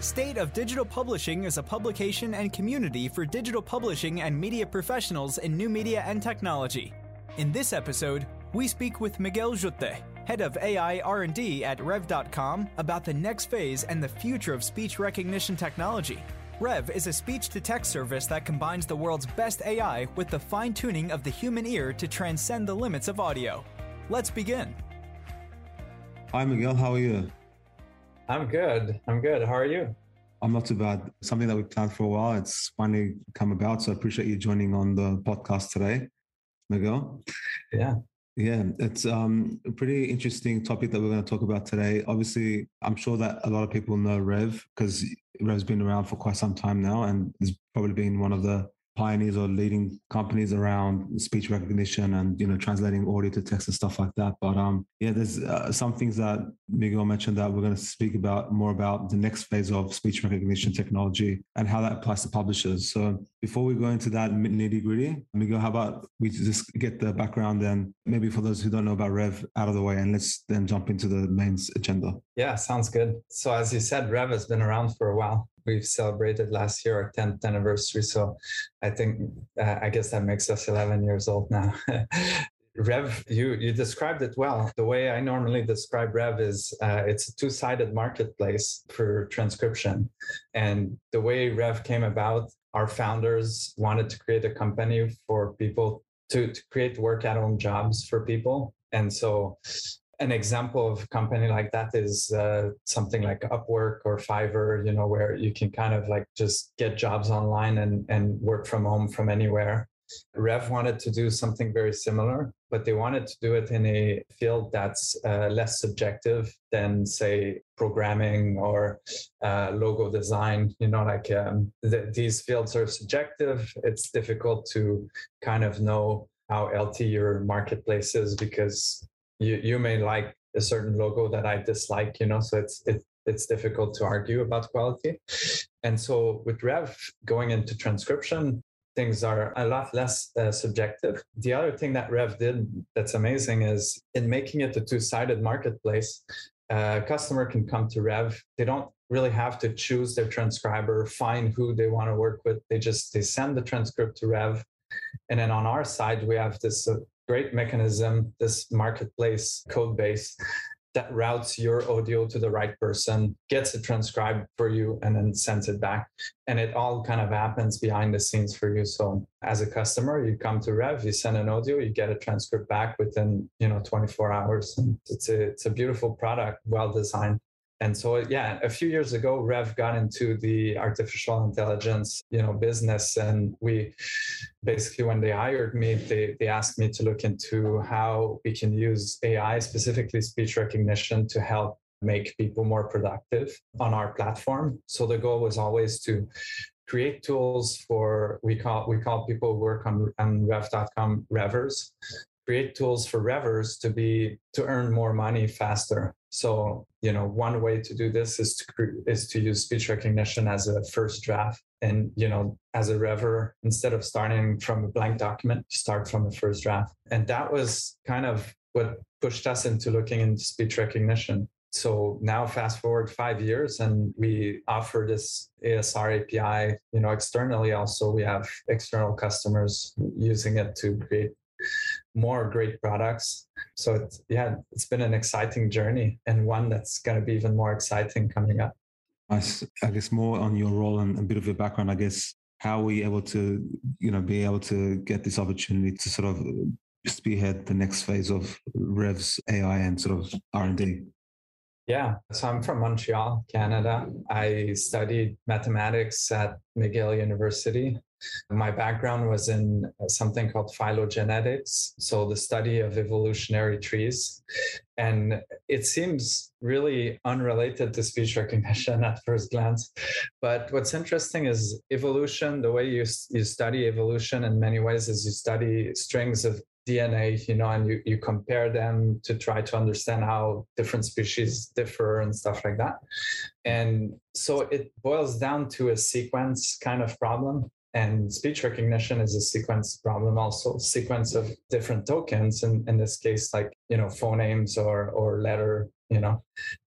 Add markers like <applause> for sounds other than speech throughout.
State of Digital Publishing is a publication and community for digital publishing and media professionals in new media and technology. In this episode, we speak with Miguel Jetté, head of AI R&D at Rev.com, about the next phase and the future of speech recognition technology. Rev is a speech to text service that combines the world's best AI with the fine tuning of the human ear to transcend the limits of audio. Let's begin. Hi, Miguel. How are you? I'm good. I'm good. How are you? I'm not too bad. Something that we planned for a while. It's finally come about. So I appreciate you joining on the podcast today, Miguel. Yeah. Yeah, it's um, a pretty interesting topic that we're going to talk about today. Obviously, I'm sure that a lot of people know Rev because Rev's been around for quite some time now and has probably been one of the pioneers or leading companies around speech recognition and you know translating audio to text and stuff like that. But um yeah there's uh, some things that miguel mentioned that we're going to speak about more about the next phase of speech recognition technology and how that applies to publishers. So before we go into that nitty gritty miguel how about we just get the background and maybe for those who don't know about rev out of the way and let's then jump into the main agenda. Yeah sounds good. So as you said rev has been around for a while we've celebrated last year our 10th anniversary. So I think, uh, I guess that makes us 11 years old now. <laughs> Rev, you you described it well. The way I normally describe Rev is uh, it's a two sided marketplace for transcription, and the way Rev came about, our founders wanted to create a company for people to to create work at home jobs for people, and so an example of a company like that is uh, something like Upwork or Fiverr, you know, where you can kind of like just get jobs online and, and work from home from anywhere. Rev wanted to do something very similar, but they wanted to do it in a field that's uh, less subjective than, say, programming or uh, logo design. You know, like um, th- these fields are subjective. It's difficult to kind of know how LT your marketplace is because you you may like a certain logo that I dislike, you know, so it's it, it's difficult to argue about quality. And so with Rev going into transcription, things are a lot less uh, subjective. The other thing that Rev did that's amazing is in making it a two-sided marketplace, a customer can come to Rev. They don't really have to choose their transcriber, find who they want to work with. They just they send the transcript to Rev. And then on our side, we have this uh, great mechanism, this marketplace code base that routes your audio to the right person, gets it transcribed for you, and then sends it back. And it all kind of happens behind the scenes for you. So as a customer, you come to Rev, you send an audio, you get a transcript back within, you know, 24 hours. It's a it's a beautiful product, well designed and so yeah a few years ago rev got into the artificial intelligence you know business and we basically when they hired me they, they asked me to look into how we can use ai specifically speech recognition to help make people more productive on our platform. So the goal was always to create tools for we call we call people who work on, on rev.com revvers create tools for revvers to be to earn more money faster. So you know one way to do this is to is to use speech recognition as a first draft. And you know as a revver instead of starting from a blank document start from a first draft. And that was kind of what pushed us into looking into speech recognition. So now fast forward five years and we offer this asr api you know externally also. We have external customers using it to create more great products. So it's, yeah, it's been an exciting journey and one that's going to be even more exciting coming up. I, I guess more on your role and a bit of your background. I guess how were you able to, you know, be able to get this opportunity to sort of spearhead the next phase of Rev's AI and sort of R and D? Yeah, so I'm from Montreal, Canada. I studied mathematics at McGill University my background was in uh, something called phylogenetics, so the study of evolutionary trees. And it seems really unrelated to speech recognition <laughs> at first glance. But what's interesting is evolution, the way you, you study evolution in many ways is you study strings of DNA, you know, and you, you compare them to try to understand how different species differ and stuff like that. And so it boils down to a sequence kind of problem and speech recognition is a sequence problem, also sequence of different tokens. And in this case, like, you know, phonemes or, or letter, you know.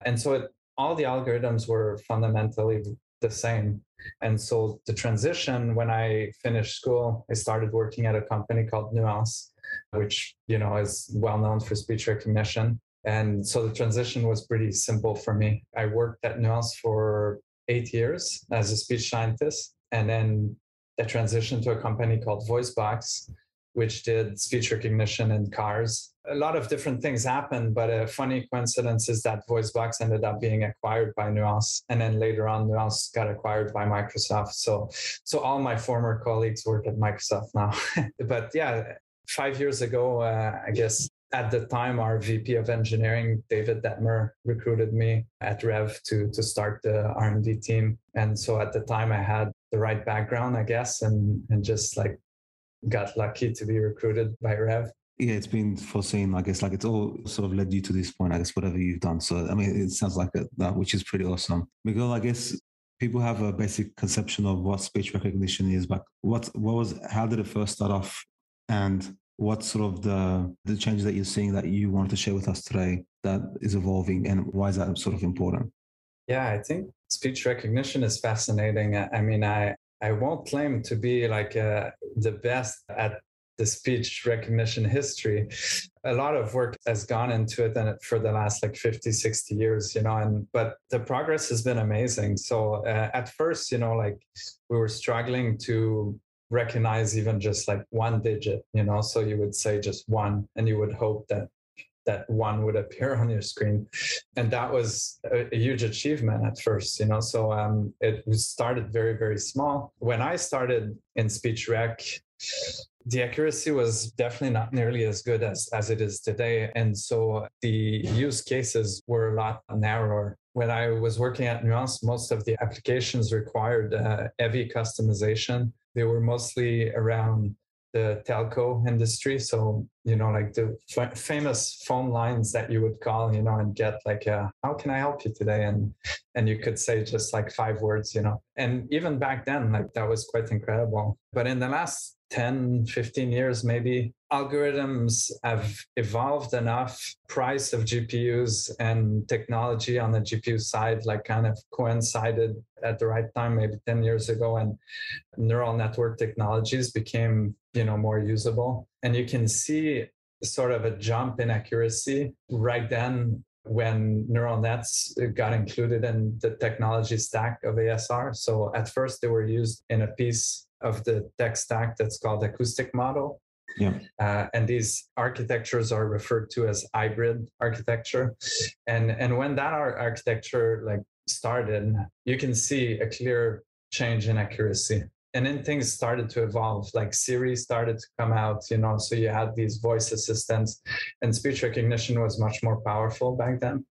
And so it, all the algorithms were fundamentally the same. And so the transition when I finished school, I started working at a company called Nuance, which you know is well known for speech recognition. And so the transition was pretty simple for me. I worked at Nuance for eight years as a speech scientist, and then I transitioned to a company called VoiceBox, which did speech recognition in cars. A lot of different things happened, but a funny coincidence is that VoiceBox ended up being acquired by Nuance, and then later on, Nuance got acquired by Microsoft. So, so all my former colleagues work at Microsoft now. <laughs> but yeah, five years ago, uh, I guess at the time, our VP of engineering, David Detmer, recruited me at Rev to to start the R&D team. And so at the time, I had the right background, I guess, and and just like got lucky to be recruited by Rev. Yeah, it's been foreseen. I guess like it's all sort of led you to this point. I guess whatever you've done. So I mean, it sounds like that, which is pretty awesome. Miguel, I guess people have a basic conception of what speech recognition is, but what what was how did it first start off, and what sort of the the changes that you're seeing that you wanted to share with us today that is evolving and why is that sort of important yeah i think speech recognition is fascinating. I mean i i won't claim to be like uh, the best at the speech recognition history. A lot of work has gone into it and for the last like 50 60 years you know and but the progress has been amazing. So uh, at first you know like we were struggling to recognize even just like one digit you know so you would say just one and you would hope that that one would appear on your screen and that was a, a huge achievement at first you know so um, it started very very small when i started in speech rec the accuracy was definitely not nearly as good as, as it is today. And so the use cases were a lot narrower. When I was working at Nuance, most of the applications required uh, heavy customization they were mostly around the telco industry. So, you know, like the f- famous phone lines that you would call, you know, and get like, a, how can I help you today? And, and you could say just like five words, you know, and even back then, like that was quite incredible. But in the last 10, 15 years, maybe algorithms have evolved enough. Price of GPUs and technology on the GPU side, like kind of coincided at the right time, maybe 10 years ago, and neural network technologies became, you know, more usable. And you can see sort of a jump in accuracy right then when neural nets got included in the technology stack of ASR. So at first they were used in a piece of the tech stack that's called acoustic model. Yeah. Uh, and these architectures are referred to as hybrid architecture. And, and when that architecture like started, you can see a clear change in accuracy. And then things started to evolve, like Siri started to come out, you know, so you had these voice assistants and speech recognition was much more powerful back then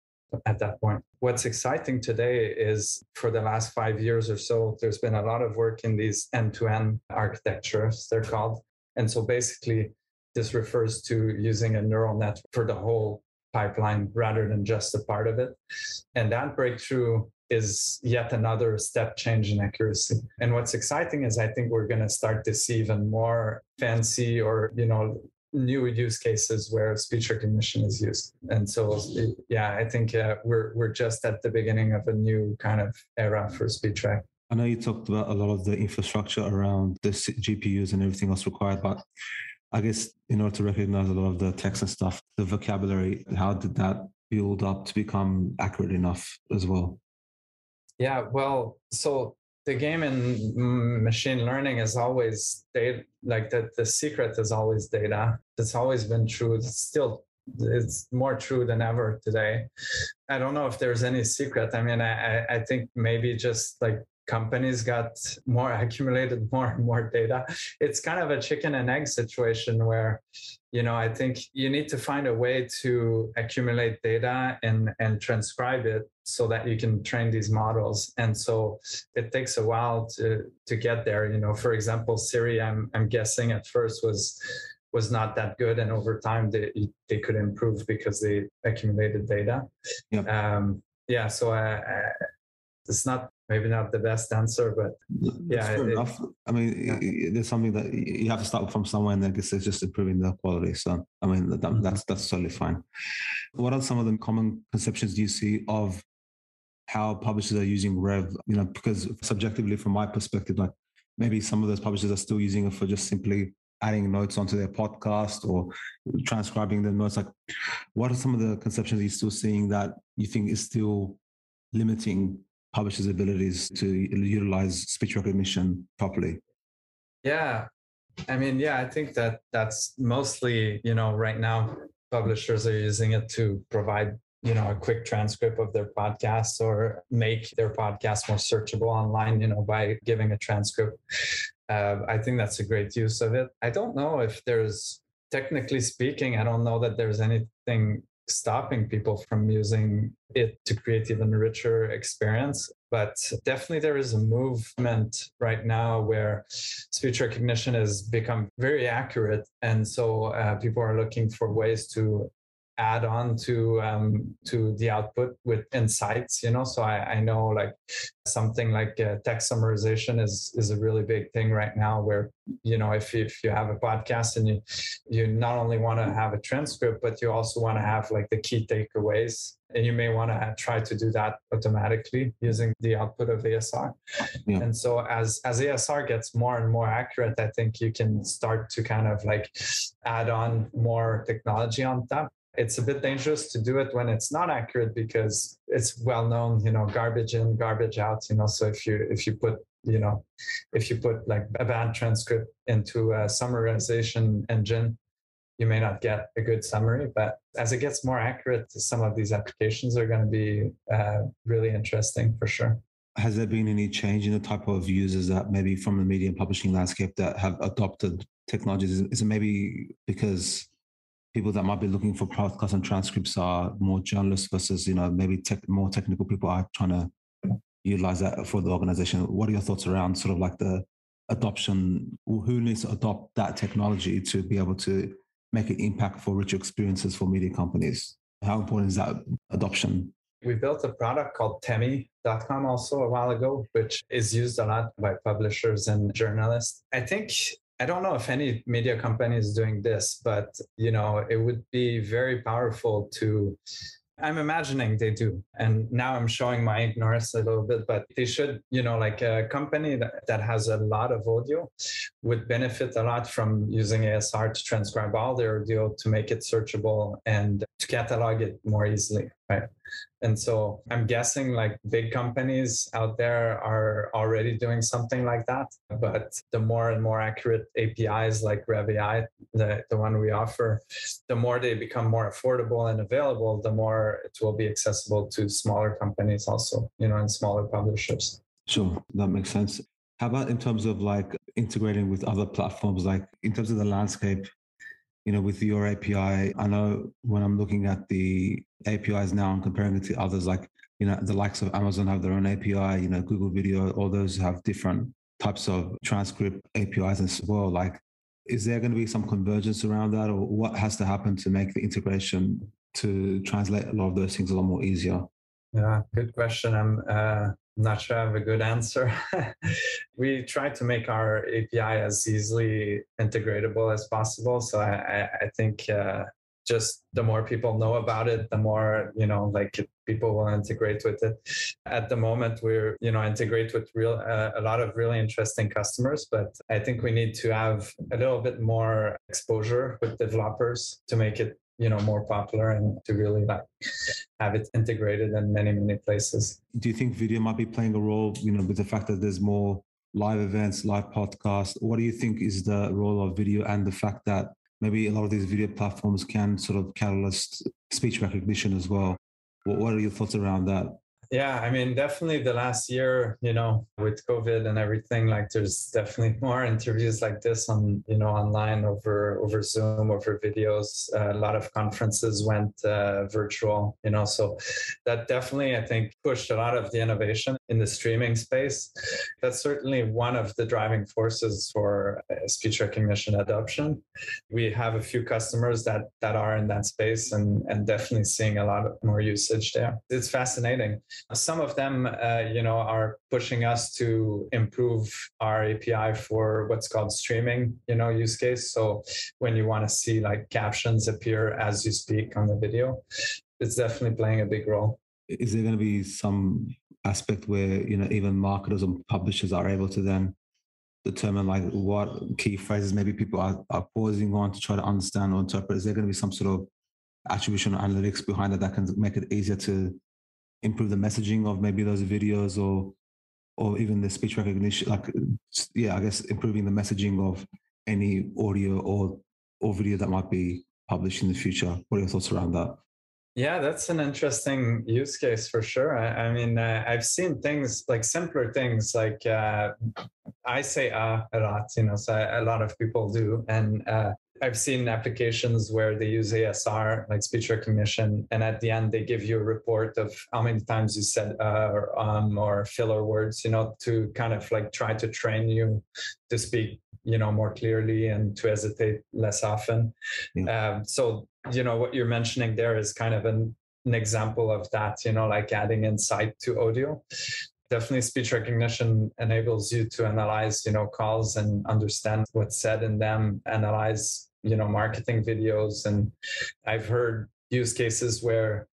at that point. What's exciting today is for the last five years or so, there's been a lot of work in these end to end architectures, they're called. And so basically, this refers to using a neural net for the whole pipeline rather than just a part of it. And that breakthrough is yet another step change in accuracy. And what's exciting is I think we're going to start to see even more fancy or, you know, new use cases where speech recognition is used. And so, yeah, I think uh, we're we're just at the beginning of a new kind of era for speech rec. I know you talked about a lot of the infrastructure around the GPUs and everything else required, but I guess in order to recognize a lot of the text and stuff, the vocabulary, how did that build up to become accurate enough as well? Yeah, well, so the game in mm, machine learning is always data like the, the secret is always data. It's always been true. It's still it's more true than ever today. I don't know if there's any secret. I mean i i think maybe just like companies got more <laughs> accumulated more and more data. It's kind of a chicken and egg situation where you know i think you need to find a way to accumulate data and and transcribe it so that you can train these models. And so it takes a while to to get there. You know for example siri i'm i'm guessing at first was was not that good. And over time they they could improve because they accumulated data. Yep. um yeah so I, I, it's not maybe not the best answer, but yeah. It, I mean, yeah. there's something that you have to start from somewhere, and I guess it's just improving the quality. So, I mean, that, mm-hmm. that's that's totally fine. What are some of the common conceptions do you see of how publishers are using Rev, you know, because subjectively, from my perspective, like maybe some of those publishers are still using it for just simply adding notes onto their podcast or transcribing the notes. Like, what are some of the conceptions you're still seeing that you think is still limiting publishers' abilities to utilize speech recognition properly? Yeah. I mean, yeah, I think that that's mostly, you know, right now publishers are using it to provide you know a quick transcript of their podcasts or make their podcast more searchable online you know by giving a transcript uh, i think that's a great use of it i don't know if there's technically speaking i don't know that there's anything stopping people from using it to create even richer experience. But definitely there is a movement right now where speech recognition has become very accurate. And so uh, people are looking for ways to add on to um, to the output with insights you know so i, I know like something like uh, text summarization is is a really big thing right now where you know if you, if you have a podcast and you you not only want to have a transcript but you also want to have like the key takeaways and you may want to try to do that automatically using the output of ASR. Yeah. And so as as ASR gets more and more accurate, I think you can start to kind of like add on more technology on top it's a bit dangerous to do it when it's not accurate because it's well known you know garbage in garbage out you know so if you if you put you know if you put like a bad transcript into a summarization engine you may not get a good summary but as it gets more accurate some of these applications are going to be uh, really interesting for sure. Has there been any change in the type of users that maybe from the media and publishing landscape that have adopted technologies? Is it maybe because people that might be looking for podcasts and transcripts are more journalists versus you know maybe tech, more technical people are trying to utilize that for the organization. What are your thoughts around sort of like the adoption? Who needs to adopt that technology to be able to make an impact for richer experiences for media companies? How important is that adoption? We built a product called temi.com also a while ago which is used a lot by publishers and journalists. I think I don't know if any media company is doing this, but you know, it would be very powerful to I'm imagining they do. And now I'm showing my ignorance a little bit, but they should, you know, like a company that, that has a lot of audio would benefit a lot from using ASR to transcribe all their audio to make it searchable and to catalog it more easily. Right. And so I'm guessing like big companies out there are already doing something like that. But the more and more accurate APIs like RevAI, the, the one we offer, the more they become more affordable and available, the more it will be accessible to smaller companies also, you know, and smaller publishers. Sure, that makes sense. How about in terms of like integrating with other platforms, like in terms of the landscape, you know, with your API, I know when I'm looking at the APIs now and comparing it to others, like, you know, the likes of Amazon have their own API, you know, Google Video, all those have different types of transcript APIs as well. Like, is there going to be some convergence around that, or what has to happen to make the integration to translate a lot of those things a lot more easier? Yeah, good question. I'm uh, not sure I have a good answer. <laughs> we try to make our API as easily integratable as possible. So I, I, think uh, just the more people know about it, the more you know, like people will integrate with it. At the moment, we're you know integrate with real uh, a lot of really interesting customers, but I think we need to have a little bit more exposure with developers to make it you know more popular and to really like have it integrated in many many places. Do you think video might be playing a role you know with the fact that there's more live events live podcasts? What do you think is the role of video and the fact that maybe a lot of these video platforms can sort of catalyst speech recognition as well? What, what are your thoughts around that yeah i mean definitely the last year you know with covid and everything like there's definitely <laughs> more interviews like this on you know online over over zoom over videos. Uh, a lot of conferences went uh, virtual you know so that definitely i think pushed a lot of the innovation in the streaming space. That's certainly one of the driving forces for uh, speech recognition adoption. We have a few customers that that are in that space and and definitely seeing a lot more usage there. It's fascinating some of them, uh, you know, are pushing us to improve our API for what's called streaming, you know, use case. So when you want to see like captions appear as you speak on the video, it's definitely playing a big role. Is there going to be some aspect where you know even marketers and publishers are able to then determine like what key phrases maybe people are, are pausing on to try to understand or interpret? Is there going to be some sort of attribution analytics behind it that can make it easier to improve the messaging of maybe those videos or or even the speech recognition like yeah i guess improving the messaging of any audio or or video that might be published in the future what are your thoughts around that yeah, that's an interesting use case for sure. I, I mean, uh, I've seen things like simpler things like uh, I say uh, a lot, you know, so a lot of people do. And uh, I've seen applications where they use ASR, like speech recognition, and at the end they give you a report of how many times you said uh, or um or filler words, you know, to kind of like try to train you to speak you know more clearly and to hesitate less often yeah. um, so you know what you're mentioning there is kind of an, an example of that you know like adding insight to audio definitely speech recognition enables you to analyze you know calls and understand what's said in them analyze you know marketing videos and i've heard use cases where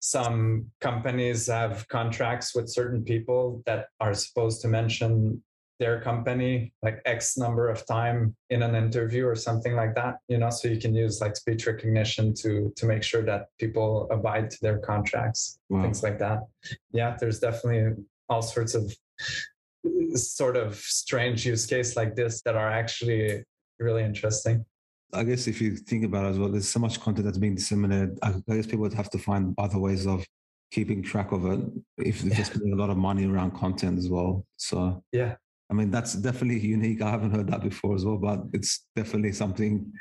some companies have contracts with certain people that are supposed to mention their company like X number of time in an interview or something like that, you know, so you can use like speech recognition to to make sure that people abide to their contracts, wow. things like that. Yeah, there's definitely all sorts of sort of strange use case like this that are actually really interesting. I guess if you think about it as well, there's so much content that's being disseminated. I guess people would have to find other ways of keeping track of it if they're yeah. spending a lot of money around content as well. So yeah, I mean, that's definitely unique. I haven't heard that before as well, but it's definitely something.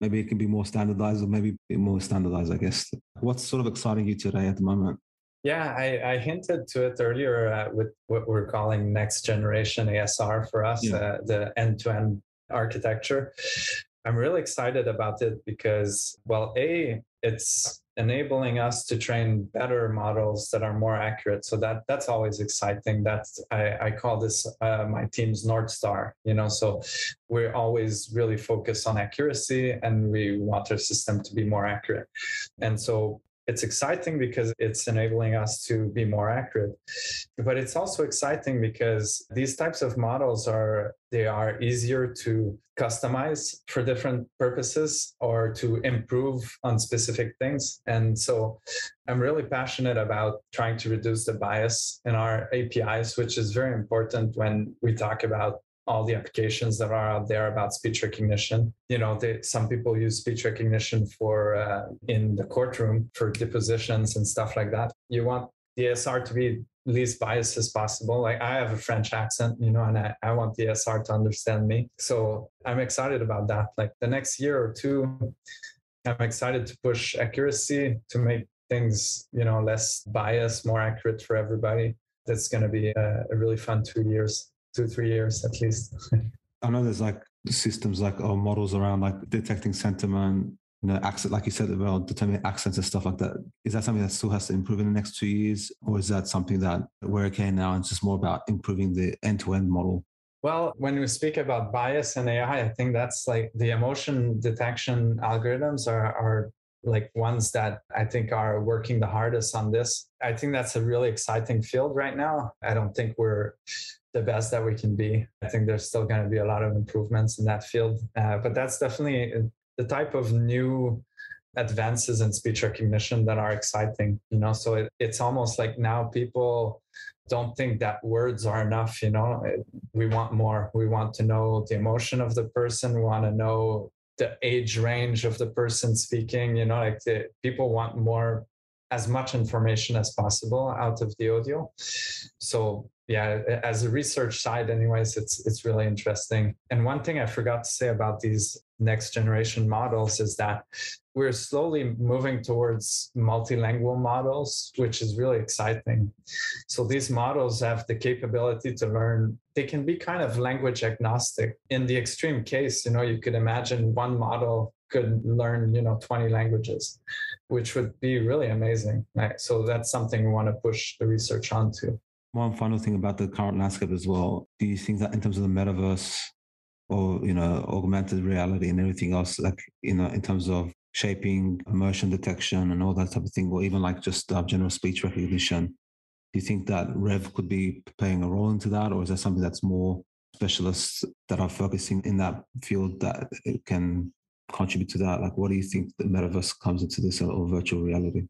Maybe it can be more standardized, or maybe more standardized. I guess. What's sort of exciting you today at the moment? Yeah, I, I hinted to it earlier uh, with what we're calling next generation ASR for us, yeah. uh, the end-to-end architecture. I'm really excited about it because, well, a it's enabling us to train better models that are more accurate. So that that's always exciting. That's i, I call this uh, my team's north star you know? So we're always really focused on accuracy and we want our system to be more accurate. And so it's exciting because it's enabling us to be more accurate but it's also exciting because these types of models are they are easier to customize for different purposes or to improve on specific things. And so i'm really passionate about trying to reduce the bias in our apis which is very important when we talk about all the applications that are out there about speech recognition. You know, they, some people use speech recognition for uh, in the courtroom for depositions and stuff like that. You want the ASR to be least biased as possible. Like I have a French accent, you know, and I, I want the ASR to understand me. So I'm excited about that. Like the next year or two, I'm excited to push accuracy to make things, you know, less biased, more accurate for everybody. That's going to be a, a really fun two years two three years at least. <laughs> I know there's like systems like or models around like detecting sentiment, you know, accent, like you said about determining accents and stuff like that. Is that something that still has to improve in the next two years, or is that something that we're okay now? And it's just more about improving the end-to-end model. Well, when we speak about bias and AI, I think that's like the emotion detection algorithms are, are like ones that I think are working the hardest on this. I think that's a really exciting field right now. I don't think we're the best that we can be. I think there's still going to be a lot of improvements in that field, uh, but that's definitely the type of new advances in speech recognition that are exciting. You know, so it, it's almost like now people don't think that words are enough. You know, we want more. We want to know the emotion of the person. We want to know the age range of the person speaking. You know, like the, people want more as much information as possible out of the audio. So yeah, as a research side, anyways, it's it's really interesting. And one thing I forgot to say about these next generation models is that we're slowly moving towards multilingual models, which is really exciting. So these models have the capability to learn, they can be kind of language agnostic. In the extreme case, you know, you could imagine one model could learn, you know, 20 languages, which would be really amazing. Right? So that's something we want to push the research onto. One final thing about the current landscape as well. Do you think that in terms of the metaverse or, you know, augmented reality and everything else, like, you know, in terms of shaping emotion detection and all that type of thing, or even like just uh, general speech recognition, Do you think that Rev could be playing a role into that, or is that something that's more specialists that are focusing in that field that can contribute to that? Like, what do you think the metaverse comes into this or virtual reality?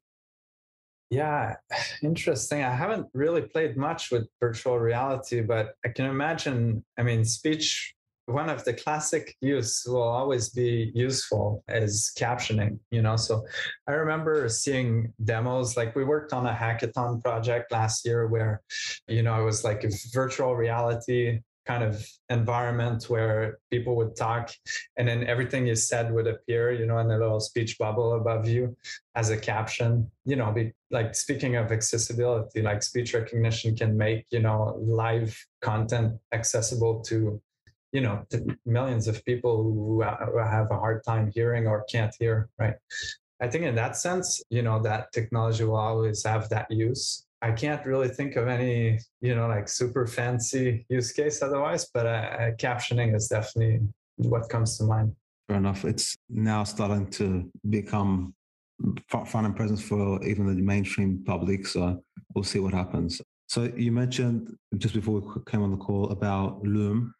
Yeah, interesting. I haven't really played much with virtual reality, but I can imagine, I mean, speech, one of the classic use will always be useful as captioning, you know. So I remember seeing demos, like we worked on a hackathon project last year where, you know, it was like a virtual reality kind of environment where people would talk and then everything you said would appear you know in a little speech bubble above you as a caption you know be, like speaking of accessibility like speech recognition can make you know live content accessible to you know millions of people who have a hard time hearing or can't hear right i think in that sense you know that technology will always have that use I can't really think of any, you know, like super fancy use case otherwise, but uh, captioning is definitely what comes to mind. Fair enough. It's now starting to become front and presence for even the mainstream public. So we'll see what happens. So you mentioned just before we came on the call about Loom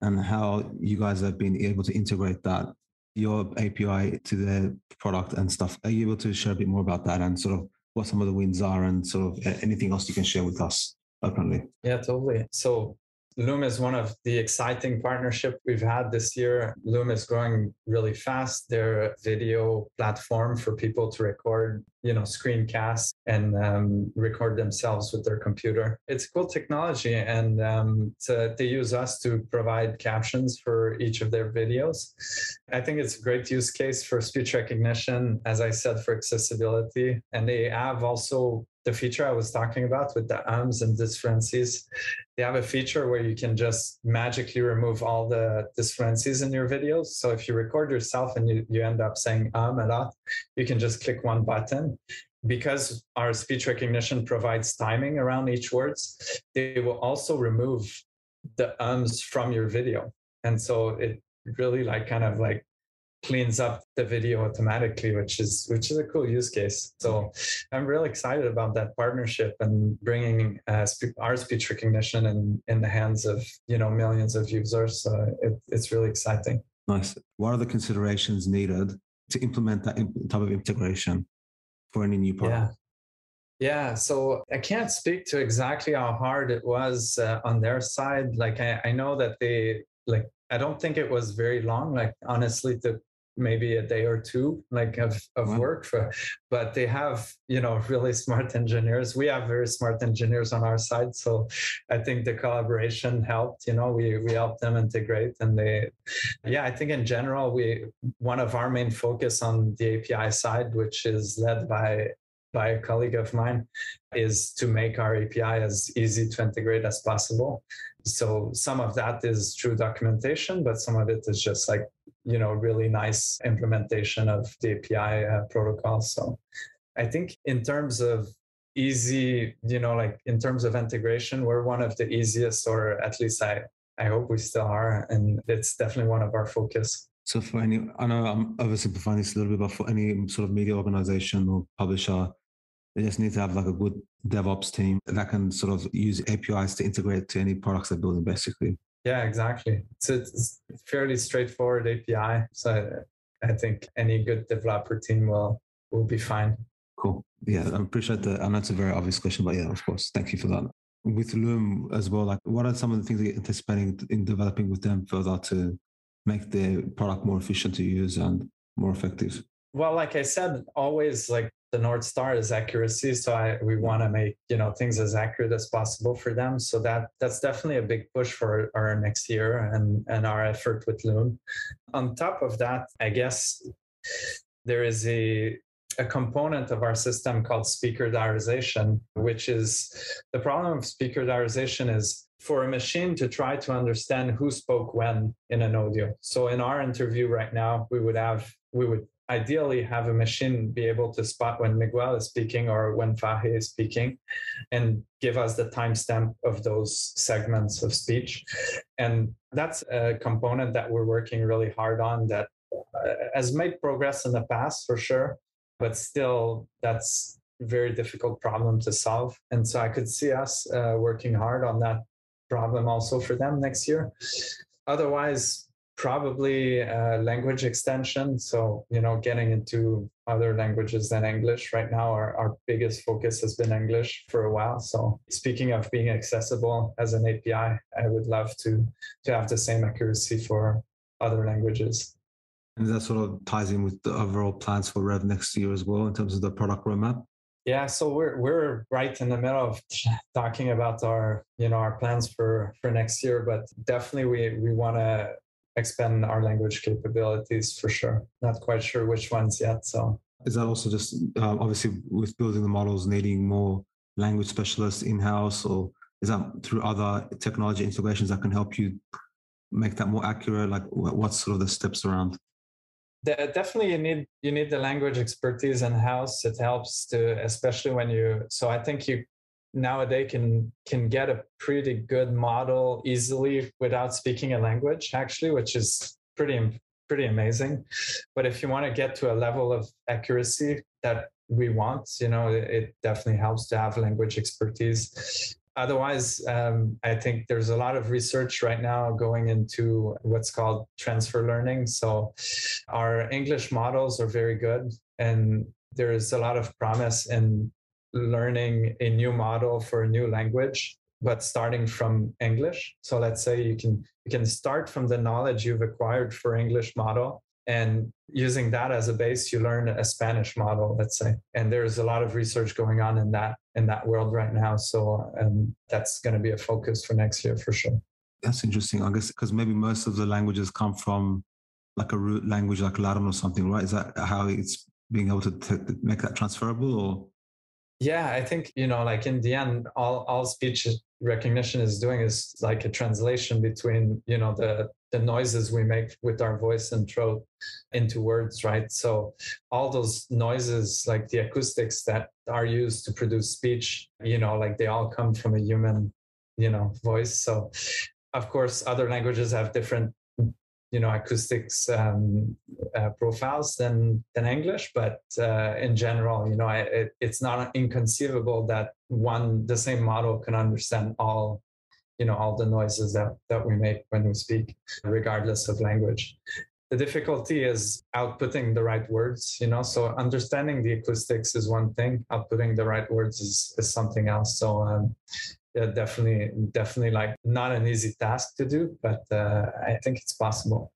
and how you guys have been able to integrate that your API to the product and stuff. Are you able to share a bit more about that and sort of what some of the wins are and sort of uh, anything else you can share with us openly. Yeah, totally. So Loom is one of the exciting partnership we've had this year. Loom is growing really fast. They're video platform for people to record, you know, screencasts and um, record themselves with their computer. It's cool technology, and um, so they use us to provide captions for each of their videos. I think it's a great use case for speech recognition, as I said, for accessibility. And they have also the feature I was talking about with the ums and disfluencies, they have a feature where you can just magically remove all the disfluencies in your videos. So if you record yourself and you, you end up saying um a lot, you can just click one button. Because our speech recognition provides timing around each words, they will also remove the ums from your video. And so it really like kind of like cleans up the video automatically which is which is a cool use case. So i'm really excited about that partnership and bringing uh, our speech recognition in in the hands of you know millions of users. Uh, it, it's really exciting. Nice. What are the considerations needed to implement that type of integration for any new product yeah yeah, so I can't speak to exactly how hard it was uh, on their side. Like I, I know that they like I don't think it was very long. Like honestly, to maybe a day or two like of, of wow. work for but they have you know really smart engineers we have very smart engineers on our side so i think the collaboration helped you know we we helped them integrate and they yeah i think in general we one of our main focus on the api side which is led by by a colleague of mine is to make our api as easy to integrate as possible so some of that is true documentation but some of it is just like you know really nice implementation of the API uh, protocol. So I think in terms of easy, you know, like in terms of integration, we're one of the easiest, or at least I I hope we still are, and it's definitely one of our focus. So for any, I know I'm oversimplifying this a little bit, but for any sort of media organization or publisher, they just need to have like a good DevOps team that can sort of use APIs to integrate to any products they're building, basically. Yeah, exactly. So it's fairly straightforward API. So I think any good developer team will will be fine. Cool. Yeah, I appreciate that. And that's a very obvious question, but yeah, of course. Thank you for that. With Loom as well, like what are some of the things that you're anticipating in developing with them further to make the product more efficient to use and more effective? Well, like I said, always like the north star is accuracy so I, we mm-hmm. want to make you know things as accurate as possible for them. So that that's definitely a big push for our next year and and our effort with loom on top of that i guess there is a a component of our system called speaker diarization which is the problem of speaker diarization is for a machine to try to understand who spoke when in an audio. So in our interview right now we would have we would ideally have a machine be able to spot when Miguel is speaking or when Vahe is speaking and give us the timestamp of those segments of speech. And that's a component that we're working really hard on that uh, has made progress in the past for sure, but still that's very difficult problem to solve. And so I could see us uh, working hard on that problem also for them next year. Otherwise, probably uh, language extension. So, you know, getting into other languages than English. Right now, our, our biggest focus has been English for a while. So, speaking of being accessible as an API, I would love to to have the same accuracy for other languages. And that sort of ties in with the overall plans for Rev next year as well in terms of the product roadmap. Yeah, so we're we're right in the middle of <laughs> talking about our you know our plans for for next year, but definitely we we want to expand our language capabilities for sure. Not quite sure which ones yet. So is that also just um, obviously with building the models needing more language specialists in house, or is that through other technology integrations that can help you make that more accurate? Like what's sort of the steps around? definitely you need you need the language expertise in house it helps to especially when you so i think you nowadays can can get a pretty good model easily without speaking a language actually which is pretty pretty amazing. But if you want to get to a level of accuracy that we want you know it definitely helps to have language expertise. Otherwise um, i think there's a lot of research right now going into what's called transfer learning. So our english models are very good and there's a lot of promise in learning a new model for a new language but starting from english. So let's say you can you can start from the knowledge you've acquired for english model and using that as a base you learn a spanish model let's say. And there's a lot of research going on in that in that world right now. So um, that's going to be a focus for next year for sure. That's interesting. I guess because maybe most of the languages come from like a root language like latin or something right? Is that how it's being able to t- make that transferable or yeah, I think, you know, like in the end, all, all speech recognition is doing is like a translation between, you know, the, the noises we make with our voice and throat into words, right? So all those noises, like the acoustics that are used to produce speech, you know, like they all come from a human, you know, voice. So of course, other languages have different you know acoustics um, uh, profiles than than English, but uh, in general, you know, it, it's not inconceivable that one the same model can understand all you know all the noises that that we make when we speak, regardless of language. The difficulty is outputting the right words, you know. So understanding the acoustics is one thing. Outputting the right words is, is something else. So um, definitely, definitely like not an easy task to do, but uh, I think it's possible.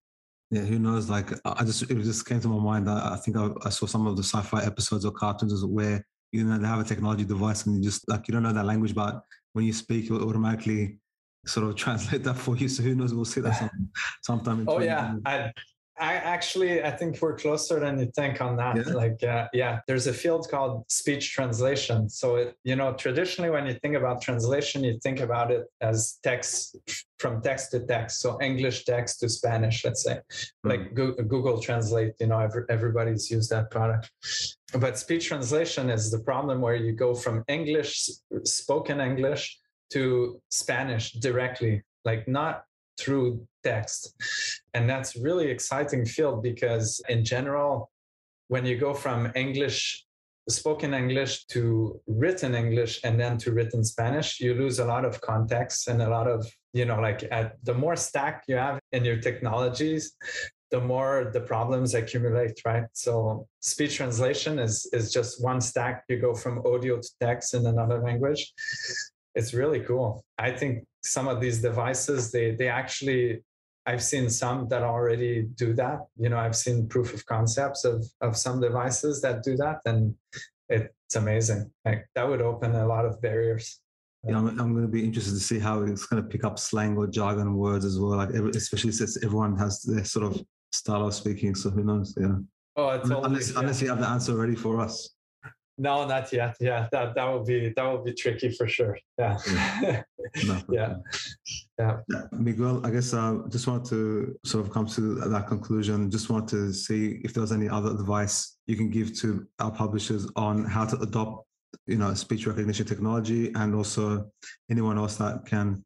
Yeah, who knows? Like, I just it just came to my mind. I, I think I, I, saw some of the sci-fi episodes or cartoons where you know they have a technology device and you just like you don't know that language, but when you speak, it automatically sort of <laughs> translate that for you. So who knows? We'll see that <laughs> some, sometime. oh yeah, I, I actually I think we're closer than you think on that. Yeah. Like uh, yeah, there's a field called speech translation. So it, you know traditionally when you think about translation, you think about it as text from text to text. So English text to Spanish, let's say, mm-hmm. like Google Translate. You know every, everybody's used that product. But speech translation is the problem where you go from English spoken English to Spanish directly, like not through text. And that's really exciting field because in general, when you go from English, spoken English to written English and then to written Spanish, you lose a lot of context and a lot of, you know, like at, the more stack you have in your technologies, the more the problems accumulate, right? So speech translation is is just one stack. You go from audio to text in another language. It's really cool. I think some of these devices they they actually I've seen some that already do that. You know, I've seen proof of concepts of of some devices that do that, and it's amazing. Like that would open a lot of barriers. Yeah, I'm, I'm going to be interested to see how it's going to pick up slang or jargon words as well. Like, especially since everyone has their sort of style of speaking. So who knows? Yeah. Oh, totally, unless yeah. unless you have the answer ready for us. No, not yet. Yeah, that that would be that would be tricky for sure. Yeah, yeah, <laughs> yeah. yeah. Miguel, I guess I uh, just want to sort of come to that conclusion. Just want to see if there was any other advice you can give to our publishers on how to adopt, you know, speech recognition technology, and also anyone else that can,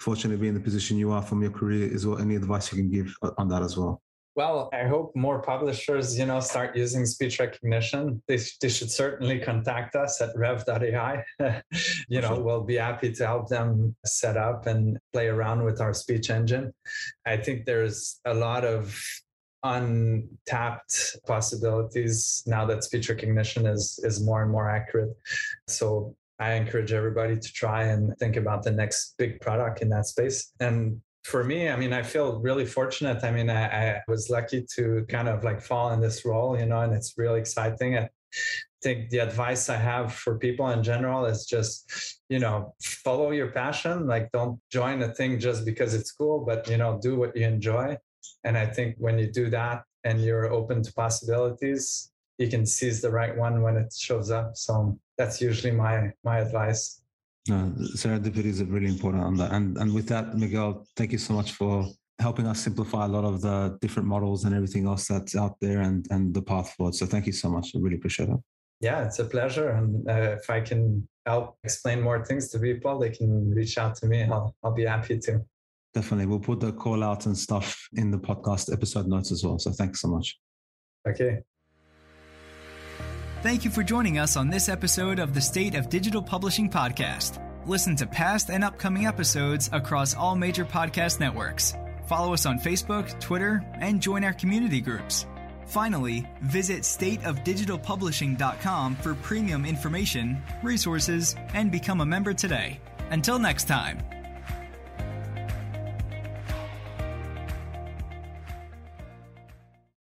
fortunately, be in the position you are from your career. Is well any advice you can give on that as well? Well, I hope more publishers, you know, start using speech recognition. They, they should certainly contact us at rev.ai. <laughs> you know, we'll be happy to help them set up and play around with our speech engine. I think there's a lot of untapped possibilities now that speech recognition is is more and more accurate. So I encourage everybody to try and think about the next big product in that space. And for me, I mean, I feel really fortunate. I mean, I, I, was lucky to kind of like fall in this role, you know, and it's really exciting. I think the advice I have for people in general is just, you know, follow your passion. Like, don't join a thing just because it's cool, but, you know, do what you enjoy. And I think when you do that and you're open to possibilities, you can seize the right one when it shows up. So that's usually my my advice. No, serendipity is really important on that. And and with that, Miguel, thank you so much for helping us simplify a lot of the different models and everything else that's out there and and the path forward. So thank you so much. I really appreciate it. Yeah, it's a pleasure. And uh, if I can help explain more things to people, they can reach out to me. I'll I'll be happy to. Definitely, we'll put the call out and stuff in the podcast episode notes as well. So thanks so much. Okay. Thank you for joining us on this episode of the State of Digital Publishing podcast. Listen to past and upcoming episodes across all major podcast networks. Follow us on Facebook, Twitter, and join our community groups. Finally, visit stateofdigitalpublishing.com for premium information, resources, and become a member today. Until next time.